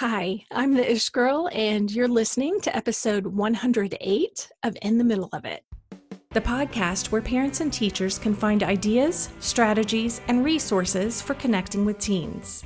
Hi, I'm the Ish Girl, and you're listening to episode 108 of In the Middle of It, the podcast where parents and teachers can find ideas, strategies, and resources for connecting with teens.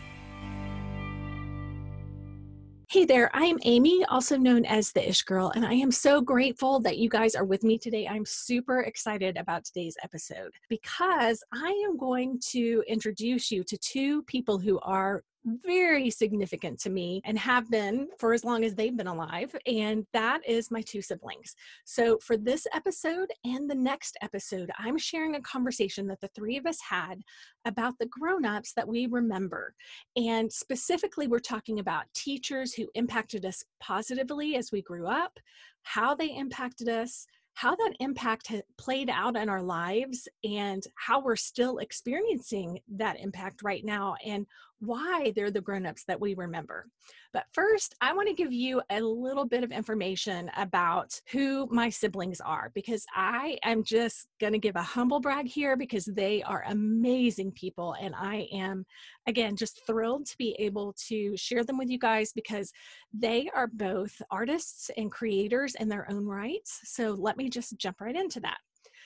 Hey there, I am Amy, also known as the Ish Girl, and I am so grateful that you guys are with me today. I'm super excited about today's episode because I am going to introduce you to two people who are very significant to me and have been for as long as they've been alive. And that is my two siblings. So, for this episode and the next episode, I'm sharing a conversation that the three of us had about the grown ups that we remember. And specifically, we're talking about teachers who impacted us positively as we grew up, how they impacted us how that impact has played out in our lives and how we're still experiencing that impact right now and why they're the grown-ups that we remember. But first, I want to give you a little bit of information about who my siblings are because I am just going to give a humble brag here because they are amazing people and I am again just thrilled to be able to share them with you guys because they are both artists and creators in their own rights. So let me just jump right into that.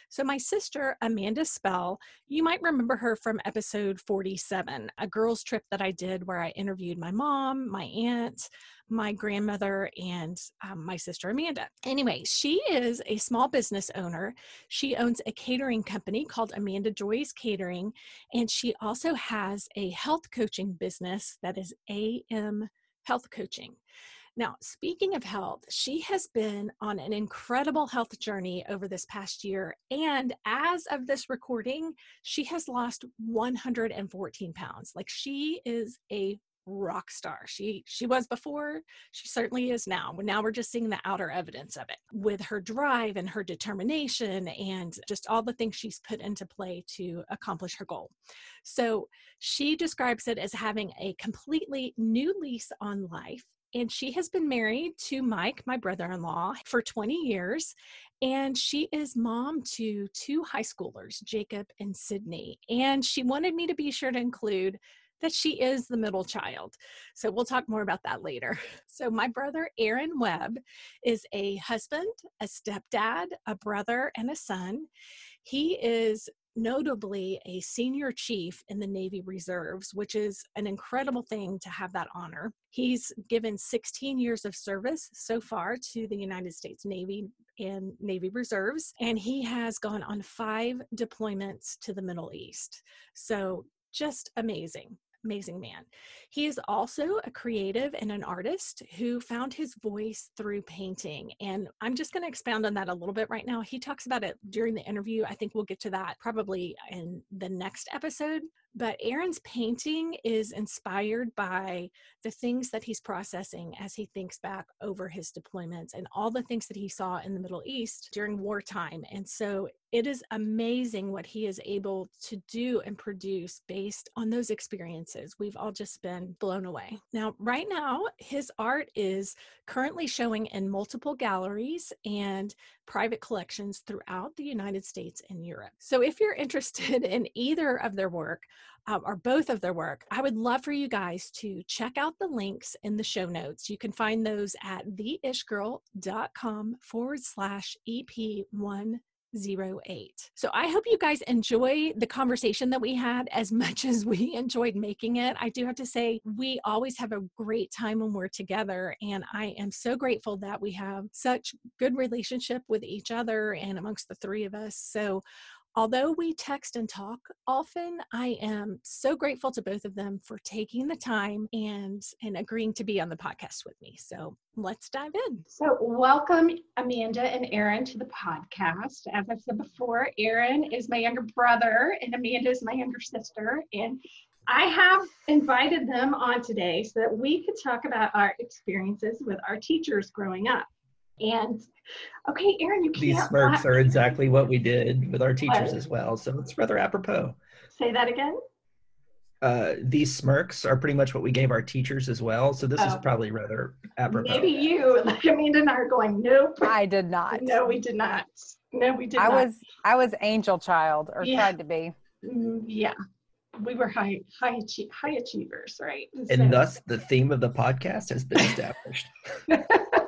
So, my sister, Amanda Spell, you might remember her from episode 47, a girls' trip that I did where I interviewed my mom, my aunt, my grandmother, and um, my sister, Amanda. Anyway, she is a small business owner. She owns a catering company called Amanda Joy's Catering, and she also has a health coaching business that is AM Health Coaching. Now, speaking of health, she has been on an incredible health journey over this past year. And as of this recording, she has lost 114 pounds. Like she is a rock star. She she was before, she certainly is now. Now we're just seeing the outer evidence of it with her drive and her determination and just all the things she's put into play to accomplish her goal. So she describes it as having a completely new lease on life and she has been married to Mike, my brother in law, for 20 years. And she is mom to two high schoolers, Jacob and Sydney. And she wanted me to be sure to include that she is the middle child. So we'll talk more about that later. So, my brother, Aaron Webb, is a husband, a stepdad, a brother, and a son. He is notably a senior chief in the Navy Reserves, which is an incredible thing to have that honor. He's given 16 years of service so far to the United States Navy and Navy Reserves, and he has gone on five deployments to the Middle East. So just amazing amazing man. He is also a creative and an artist who found his voice through painting. And I'm just going to expound on that a little bit right now. He talks about it during the interview. I think we'll get to that probably in the next episode. But Aaron's painting is inspired by the things that he's processing as he thinks back over his deployments and all the things that he saw in the Middle East during wartime. And so it is amazing what he is able to do and produce based on those experiences. We've all just been blown away. Now, right now, his art is currently showing in multiple galleries and private collections throughout the United States and Europe. So, if you're interested in either of their work um, or both of their work, I would love for you guys to check out the links in the show notes. You can find those at theishgirl.com forward slash EP1 08. So I hope you guys enjoy the conversation that we had as much as we enjoyed making it. I do have to say, we always have a great time when we're together. And I am so grateful that we have such good relationship with each other and amongst the three of us. So Although we text and talk often, I am so grateful to both of them for taking the time and and agreeing to be on the podcast with me. So let's dive in. So welcome Amanda and Aaron to the podcast. As I said before, Aaron is my younger brother and Amanda is my younger sister. And I have invited them on today so that we could talk about our experiences with our teachers growing up. And okay, Aaron, you can't. These smirks are exactly what we did with our teachers what? as well. So it's rather apropos. Say that again. Uh, these smirks are pretty much what we gave our teachers as well. So this oh. is probably rather apropos. Maybe you, like Amanda and I are going, nope. I did not. No, we did not. No, we did I not. was I was angel child or yeah. tried to be. Mm, yeah. we were high high high achievers, right? And so. thus the theme of the podcast has been established.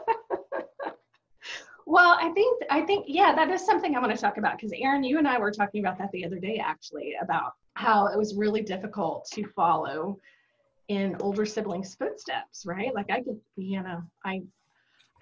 well, I think I think yeah, that is something I want to talk about because Aaron, you and I were talking about that the other day actually about how it was really difficult to follow in older siblings' footsteps, right? Like I could, you know, I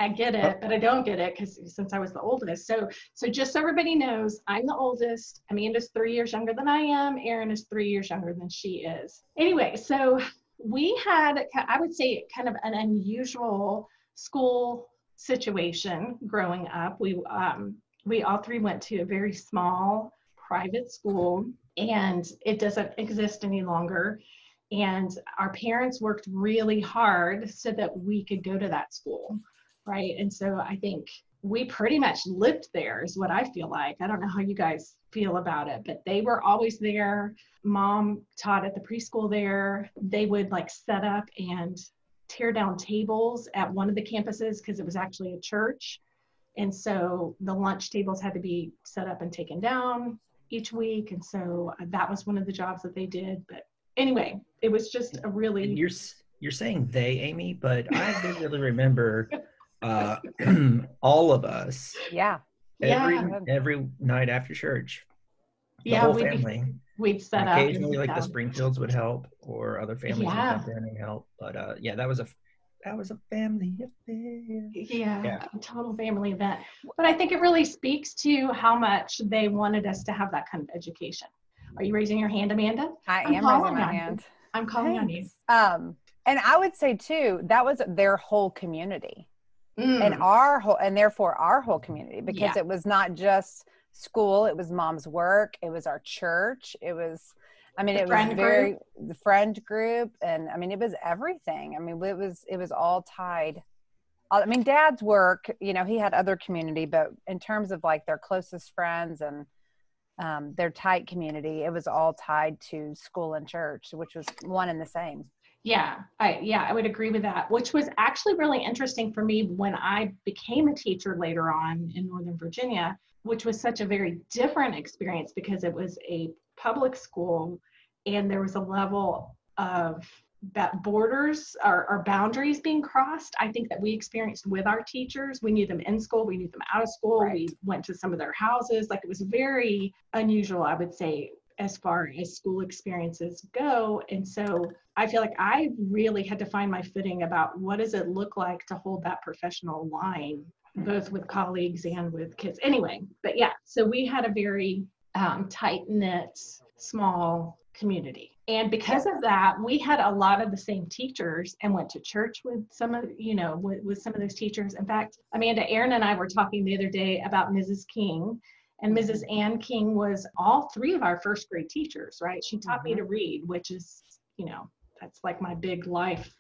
I get it, but I don't get it because since I was the oldest. So, so just so everybody knows, I'm the oldest. Amanda's three years younger than I am. Aaron is three years younger than she is. Anyway, so we had, I would say, kind of an unusual school situation growing up. We um, we all three went to a very small private school, and it doesn't exist any longer. And our parents worked really hard so that we could go to that school right? And so I think we pretty much lived there, is what I feel like. I don't know how you guys feel about it, but they were always there. Mom taught at the preschool there. They would like set up and tear down tables at one of the campuses because it was actually a church. And so the lunch tables had to be set up and taken down each week. And so that was one of the jobs that they did. But anyway, it was just a really. And you're you're saying they, Amy, but I vividly remember uh, all of us. Yeah. Every yeah. every night after church. The yeah, whole we'd, family. We'd set up. Occasionally, like the Springfields would help, or other families yeah. would come in and help. But uh, yeah, that was a that was a family affair. Yeah, yeah, a total family event. But I think it really speaks to how much they wanted us to have that kind of education. Are you raising your hand, Amanda? I I'm am raising my hand. I'm calling Thanks. on you. Um, and I would say too, that was their whole community mm. and our whole and therefore our whole community because yeah. it was not just school it was mom's work it was our church it was i mean the it was very group. the friend group and i mean it was everything. I mean it was it was all tied. I mean dad's work you know he had other community but in terms of like their closest friends and um, their tight community it was all tied to school and church which was one and the same. Yeah, I yeah, I would agree with that, which was actually really interesting for me when I became a teacher later on in Northern Virginia, which was such a very different experience because it was a public school and there was a level of that borders or, or boundaries being crossed. I think that we experienced with our teachers. We knew them in school, we knew them out of school, right. we went to some of their houses. Like it was very unusual, I would say, as far as school experiences go. And so I feel like I really had to find my footing about what does it look like to hold that professional line, both with colleagues and with kids. Anyway, but yeah, so we had a very um, tight knit, small community. And because of that, we had a lot of the same teachers and went to church with some of, you know, with, with some of those teachers. In fact, Amanda, Aaron, and I were talking the other day about Mrs. King and Mrs. Ann King was all three of our first grade teachers, right? She taught mm-hmm. me to read, which is, you know, that's like my big life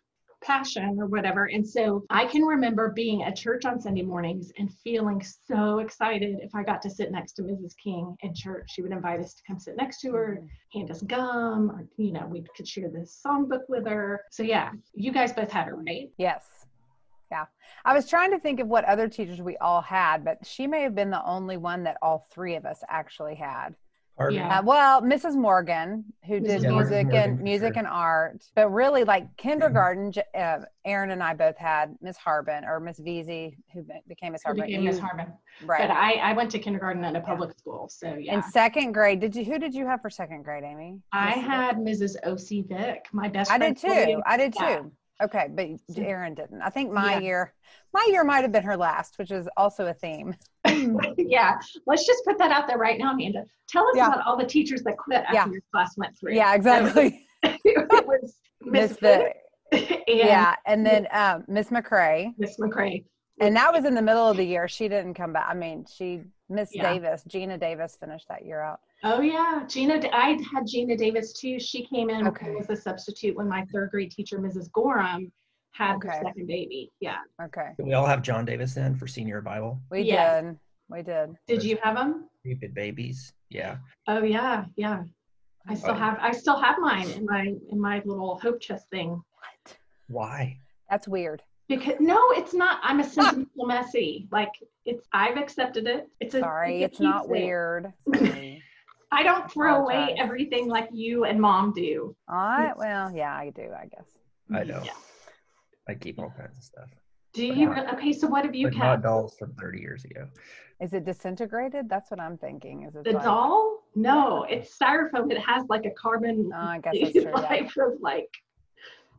passion or whatever. And so I can remember being at church on Sunday mornings and feeling so excited if I got to sit next to Mrs. King in church. She would invite us to come sit next to her, mm-hmm. hand us gum, or, you know, we could share this songbook with her. So yeah, you guys both had her, right? Yes. Yeah. I was trying to think of what other teachers we all had, but she may have been the only one that all three of us actually had. Yeah. Uh, well, Mrs. Morgan, who did yeah, music Morgan, and music sure. and art, but really like kindergarten. Uh, Aaron and I both had Miss Harbin or Miss Veazey, who became Miss Harbin. Became Miss Harbin. Right. But I, I went to kindergarten at a public yeah. school, so yeah. In second grade, did you? Who did you have for second grade, Amy? I had Mrs. O.C. Vick, my best. Friend. I did too. I did too. Okay, but Aaron didn't. I think my yeah. year, my year might have been her last, which is also a theme. yeah, let's just put that out there right now, Amanda. Tell us yeah. about all the teachers that quit after yeah. your class went through. Yeah, exactly. it was Miss the, yeah, and then um, Miss McCrae. Miss McCrae. And that was in the middle of the year. She didn't come back. I mean, she Miss Davis, Gina Davis, finished that year out. Oh yeah, Gina. I had Gina Davis too. She came in okay. as a substitute when my third grade teacher, Mrs. Gorham, had okay. her second baby. Yeah. Okay. we all have John Davis then for senior Bible? We yes. did. We did. Did you have them? Stupid babies. Yeah. Oh yeah, yeah. I still have I still have mine in my in my little hope chest thing. What? Why? That's weird. Because no, it's not. I'm a sentimental messy. Like it's I've accepted it. It's a sorry. It's, it's not weird. I don't throw away everything like you and mom do. I well, yeah, I do. I guess. I know. Yeah. I keep all kinds of stuff. Do but you? Not, okay, so what have you kept? Not dolls from 30 years ago. Is it disintegrated? That's what I'm thinking. Is it the like, doll? No, it's styrofoam. It has like a carbon oh, I guess that's true, life yeah. of like.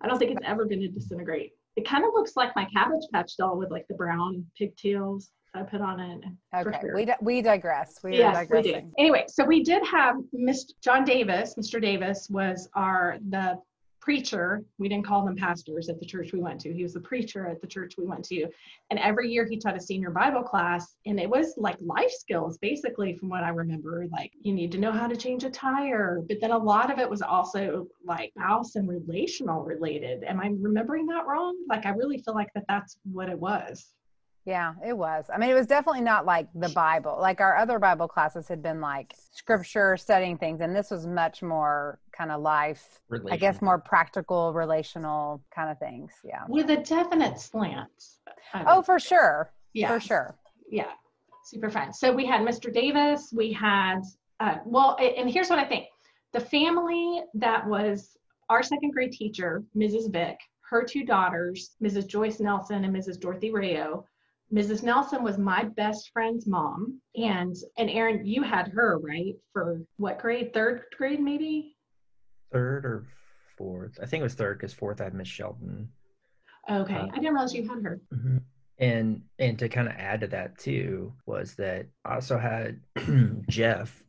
I don't think it's ever going to disintegrate. It kind of looks like my Cabbage Patch doll with like the brown pigtails. I put on it. Okay, sure. we di- we digress. We yes, we do. Anyway, so we did have Mr. John Davis. Mr. Davis was our the preacher. We didn't call them pastors at the church we went to. He was the preacher at the church we went to. And every year he taught a senior Bible class. And it was like life skills, basically, from what I remember. Like you need to know how to change a tire. But then a lot of it was also like house and relational related. Am I remembering that wrong? Like I really feel like that that's what it was. Yeah, it was. I mean, it was definitely not like the Bible. Like our other Bible classes had been like scripture, studying things, and this was much more kind of life, I guess more practical, relational kind of things. Yeah. With a definite slant. Oh, for sure. Yeah. For sure. Yeah. Super fun. So we had Mr. Davis. We had, uh, well, and here's what I think the family that was our second grade teacher, Mrs. Vick, her two daughters, Mrs. Joyce Nelson and Mrs. Dorothy Rayo, Mrs. Nelson was my best friend's mom. And and Aaron, you had her, right? For what grade? Third grade, maybe? Third or fourth. I think it was third because fourth I had Miss Shelton. Okay. Uh, I didn't realize you had her. Mm-hmm. And and to kind of add to that too was that I also had Jeff,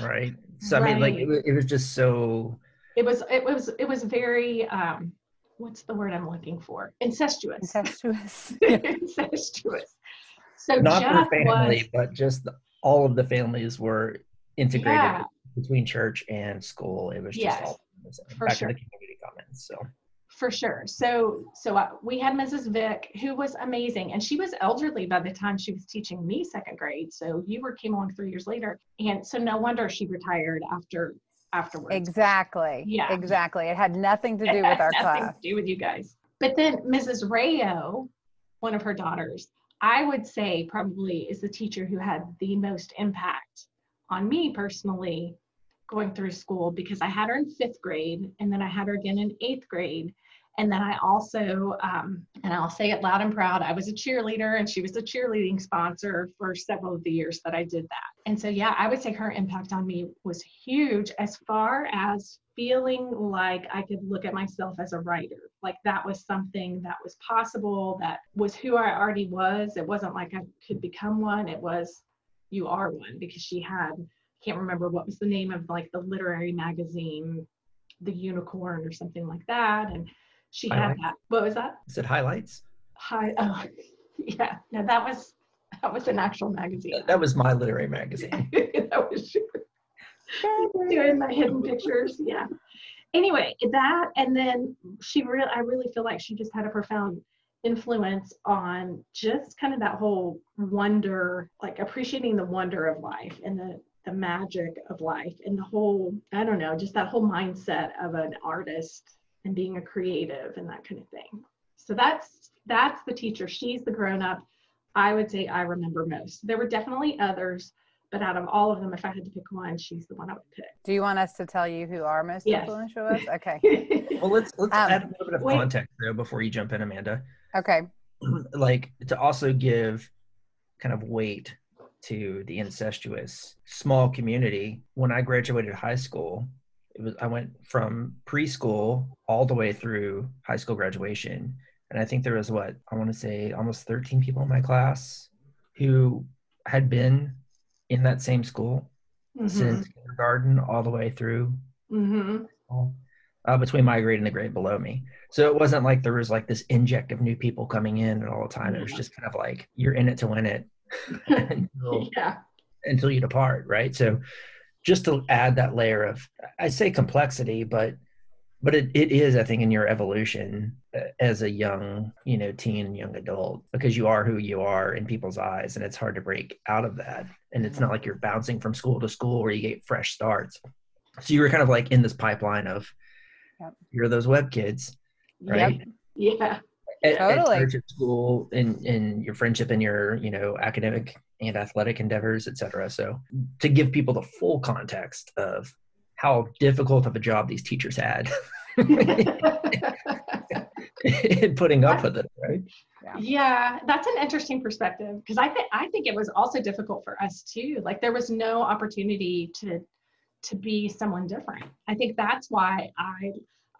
right? So right. I mean like it, it was just so it was it was it was very um what's the word I'm looking for? Incestuous. Incestuous. Incestuous. So not Jeff the family, was, but just the, all of the families were integrated yeah. between church and school. It was just yes, all for back sure. to the community comments. So for sure. So so uh, we had Mrs. Vick who was amazing, and she was elderly by the time she was teaching me second grade. So you were came along three years later, and so no wonder she retired after afterwards. Exactly. Yeah. Exactly. It had nothing to do with our nothing class. to do with you guys. But then Mrs. Rayo, one of her daughters, I would say probably is the teacher who had the most impact on me personally going through school because I had her in fifth grade and then I had her again in eighth grade. And then I also, um, and I'll say it loud and proud, I was a cheerleader and she was a cheerleading sponsor for several of the years that I did that. And so, yeah, I would say her impact on me was huge as far as feeling like I could look at myself as a writer. Like that was something that was possible, that was who I already was. It wasn't like I could become one, it was you are one because she had, I can't remember what was the name of like the literary magazine, The Unicorn or something like that. And she highlights. had that. What was that? Is it highlights? Hi. Oh, yeah. No, that was that was an actual magazine. That, was my literary magazine. that was doing my hidden pictures. Yeah. Anyway, that and then she really, I really feel like she just had a profound influence on just kind of that whole wonder, like appreciating the wonder of life and the the magic of life and the whole i don't know just that whole mindset of an artist and being a creative and that kind of thing. So that's that's the teacher. She's the grown up. I would say I remember most. There were definitely others, but out of all of them, if I had to pick one, she's the one I would pick. Do you want us to tell you who our most yes. influential was? Okay. well, let's let's um, add a little bit of wait. context though before you jump in, Amanda. Okay. like to also give kind of weight to the incestuous small community. When I graduated high school, it was I went from preschool all the way through high school graduation, and I think there was what I want to say almost 13 people in my class who had been in that same school mm-hmm. since kindergarten all the way through mm-hmm. uh, between my grade and the grade below me. So it wasn't like there was like this inject of new people coming in all the time. It was just kind of like you're in it to win it until, yeah. until you depart, right? So just to add that layer of i say complexity but but it, it is i think in your evolution uh, as a young you know teen and young adult because you are who you are in people's eyes and it's hard to break out of that and it's not like you're bouncing from school to school where you get fresh starts so you were kind of like in this pipeline of yep. you're those Webb kids right yep. yeah at, Totally. at church, at school, in in your friendship, and your you know academic and athletic endeavors, etc. So to give people the full context of how difficult of a job these teachers had in putting up with it, right? yeah, that's an interesting perspective because I think I think it was also difficult for us too. Like there was no opportunity to to be someone different. I think that's why I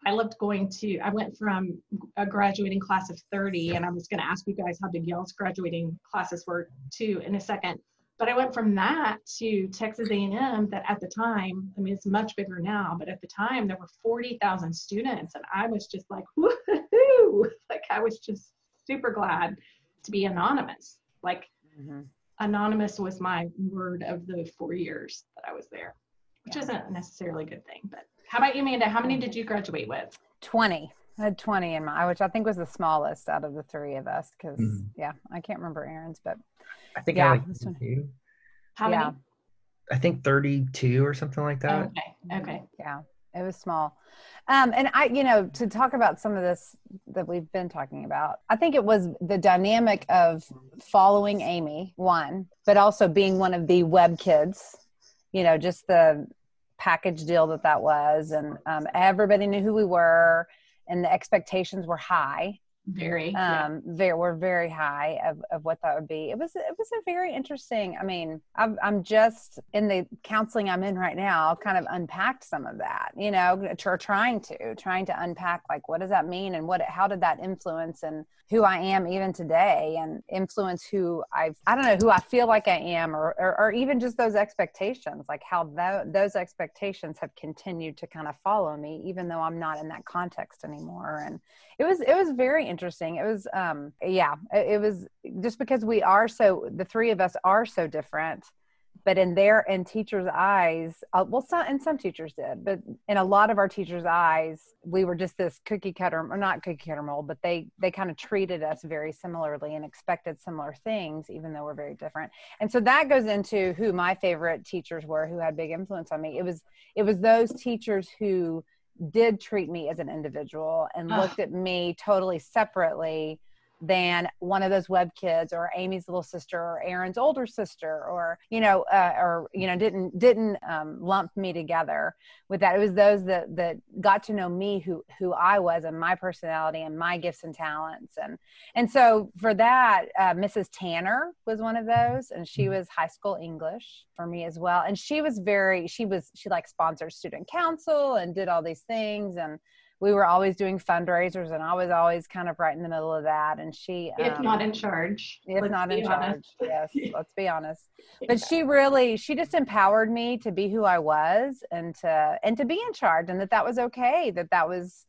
I loved going to. I went from a graduating class of 30, and I was going to ask you guys how big y'all's graduating classes were too in a second. But I went from that to Texas A&M. That at the time, I mean, it's much bigger now, but at the time there were 40,000 students, and I was just like, woohoo! Like I was just super glad to be anonymous. Like Mhm. anonymous was my word of the four years that I was there, which Yeah. isn't necessarily a good thing. But how about you, Amanda? How many did you graduate with? 20 i had 20 in my which i think was the smallest out of the three of us because Mhm. yeah i can't remember aaron's but I think Yeah, I like this one. How yeah many? I think 32 or something like that. Okay, okay. yeah it was small um, and i you know to talk about some of this that we've been talking about i think it was the dynamic of following amy one but also being one of the Webb kids you know just the package deal that that was and um, everybody knew who we were and the expectations were high Very. yeah. um very were very high of, of what that would be it was it was a very interesting i mean I'm, I'm just in the counseling i'm in right now kind of unpacked some of that you know trying to trying to unpack like what does that mean and what how did that influence and who i am even today and influence who i've i don't know who i feel like i am or or, or even just those expectations like how tho- those expectations have continued to kind of follow me even though i'm not in that context anymore and it was it was very interesting. It was um yeah it, was just because we are so the three of us are so different but in their in teachers eyes uh, well some and some teachers did but in a lot of our teachers eyes we were just this cookie cutter or not cookie cutter mold but they they kind of treated us very similarly and expected similar things even though we're very different. And so that goes into who my favorite teachers were who had big influence on me. It was it was those teachers who did treat me as an individual and ah. looked at me totally separately than one of those Webb kids or Amy's little sister or Aaron's older sister or you know uh, or you know didn't didn't um, lump me together with that. It was those that that got to know me who who I was and my personality and my gifts and talents. And and so for that uh, Mrs. Tanner was one of those and she was high school English for me as well. And she was very she was she like sponsored student council and did all these things. And we were always doing fundraisers and I was always kind of right in the middle of that and she if um, not in charge. if let's not in honest. charge yes let's be honest but she really she just empowered me to be who i was and to and to be in charge and that that was okay that that was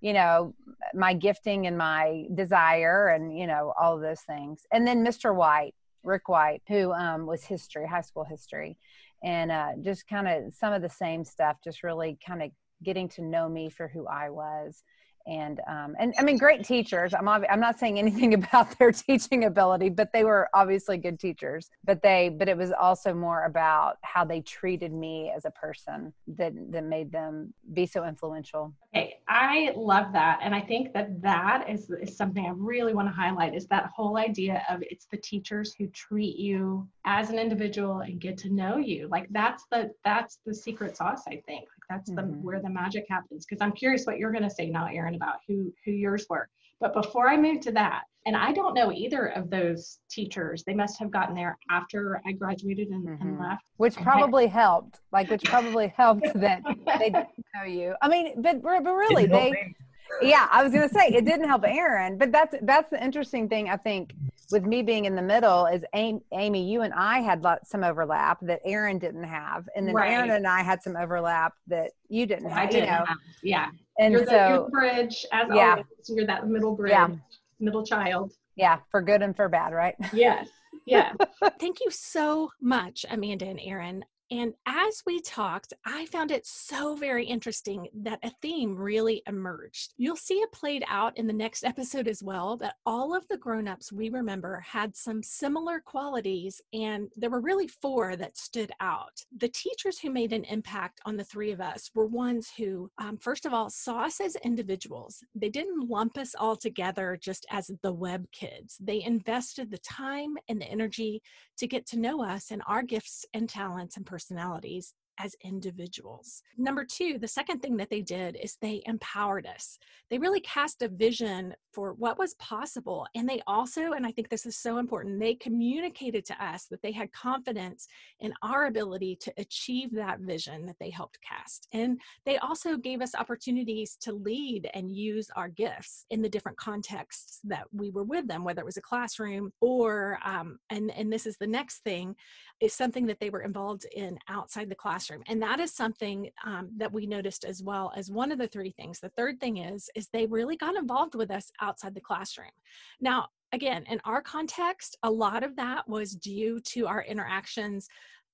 you know my gifting and my desire and you know all of those things and then mr white rick white who um, was history high school history and uh, just kind of some of the same stuff just really kind of getting to know me for who i was and um, and I mean, great teachers. I'm obvi- I'm not saying anything about their teaching ability, but they were obviously good teachers. But they, but it was also more about how they treated me as a person that that made them be so influential. Okay, I love that. And I think that that is, is something I really want to highlight is that whole idea of it's the teachers who treat you as an individual and get to know you. Like that's the that's the secret sauce, I think. Like that's the Mhm. where the magic happens. Because I'm curious what you're gonna say now, Aaron, about who who yours were. But before I move to that, and I don't know either of those teachers. They must have gotten there after I graduated and, and Mhm. left. Which Okay. probably helped, like which probably helped that they didn't know you. I mean, but but really, they yeah i was going to say it didn't help aaron but that's that's the interesting thing i think with me being in the middle is amy, amy you and i had some overlap that aaron didn't have and then aaron and i had some overlap that you didn't have. I didn't you know have, yeah. and you're the, you're so bridge as Yeah. always. You're that middle bridge, Yeah. middle child. yeah for good and for bad right Yes. Yeah. Thank you so much, Amanda and Aaron. And as we talked, I found it so very interesting that a theme really emerged. You'll see it played out in the next episode as well that all of the grown-ups we remember had some similar qualities and there were really four that stood out. The teachers who made an impact on the three of us were ones who um, first of all saw us as individuals. They didn't lump us all together just as the Webb kids. They invested the time and the energy to get to know us and our gifts and talents and personalities as individuals. Number two, the second thing that they did is they empowered us. They really cast a vision for what was possible. And they also, and I think this is so important, they communicated to us that they had confidence in our ability to achieve that vision that they helped cast. And they also gave us opportunities to lead and use our gifts in the different contexts that we were with them, whether it was a classroom or, um, and, and this is the next thing, is something that they were involved in outside the classroom classroom and that is something um, that we noticed as well as one of the three things the third thing is is they really got involved with us outside the classroom now again in our context a lot of that was due to our interactions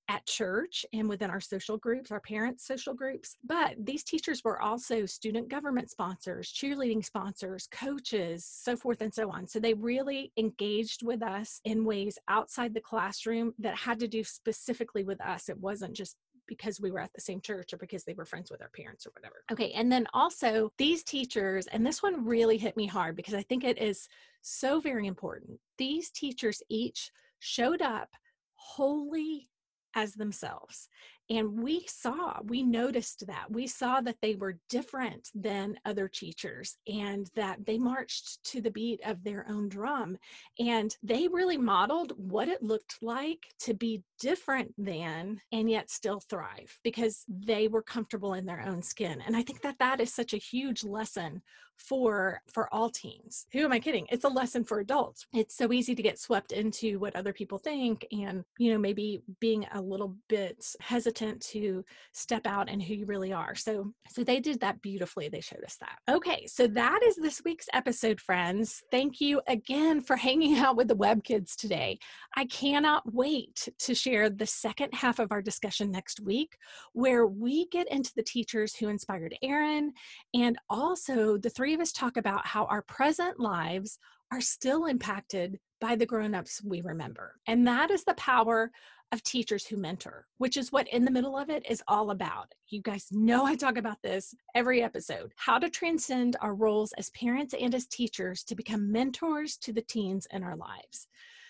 at church and within our social groups, our parents' social groups. But these teachers were also student government sponsors, cheerleading sponsors, coaches, so forth and so on. So they really engaged with us in ways outside the classroom that had to do specifically with us. It wasn't just because we were at the same church or because they were friends with our parents or whatever. Okay, and then also these teachers, and this one really hit me hard because I think it is so very important. These teachers each showed up wholly as themselves. And we saw, we noticed that. We saw that they were different than other teachers and that they marched to the beat of their own drum. And they really modeled what it looked like to be different than and yet still thrive because they were comfortable in their own skin. And I think that that is such a huge lesson for for all teens. Who am I kidding? It's a lesson for adults. It's so easy to get swept into what other people think and, you know, maybe being a little bit hesitant to step out and who you really are. So so they did that beautifully. They showed us that. Okay, so that is this week's episode, friends. Thank you again for hanging out with the Webb Kids today. I cannot wait to share the second half of our discussion next week, where we get into the teachers who inspired Aaron, and also the three of us talk about how our present lives are still impacted by the grown-ups we remember. And that is the power of teachers who mentor, which is what In the Middle of It is all about. You guys know I talk about this every episode how to transcend our roles as parents and as teachers to become mentors to the teens in our lives.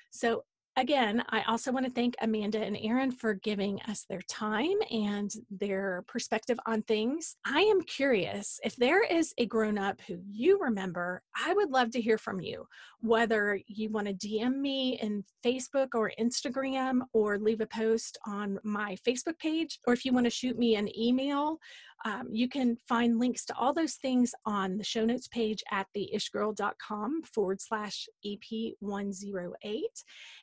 So, again, I also want to thank Amanda and Aaron for giving us their time and their perspective on things. I am curious if there is a grown up who you remember, I would love to hear from you. Whether you want to DM me in Facebook or Instagram or leave a post on my Facebook page, or if you want to shoot me an email, um, you can find links to all those things on the show notes page at theishgirl.com forward slash EP108.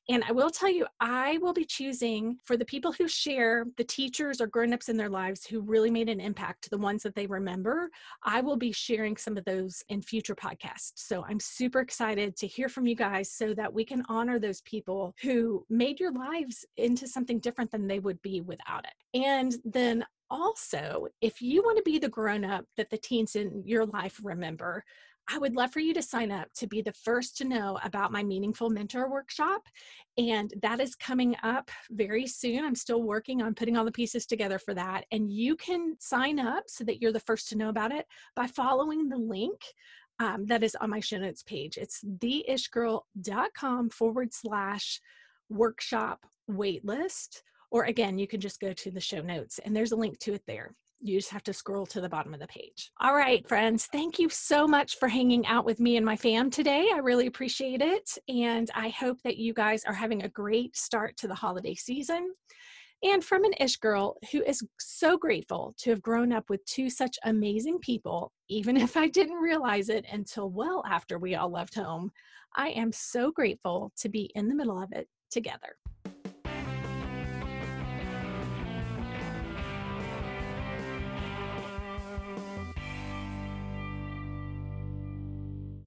And I will tell you, I will be choosing for the people who share the teachers or grown-ups in their lives who really made an impact, the ones that they remember, I will be sharing some of those in future podcasts. So I'm super excited to hear from you guys so that we can honor those people who made your lives into something different than they would be without it. And then also, if you want to be the grown up that the teens in your life remember, I would love for you to sign up to be the first to know about my Meaningful Mentor workshop. And that is coming up very soon. I'm still working on putting all the pieces together for that. And you can sign up so that you're the first to know about it by following the link um, that is on my show notes page. It's theishgirl.com forward slash workshop waitlist or again, you can just go to the show notes and there's a link to it there. You just have to scroll to the bottom of the page. All right, friends, thank you so much for hanging out with me and my fam today. I really appreciate it. And I hope that you guys are having a great start to the holiday season. And from an Ish girl who is so grateful to have grown up with two such amazing people, even if I didn't realize it until well after we all left home, I am so grateful to be in the middle of it together.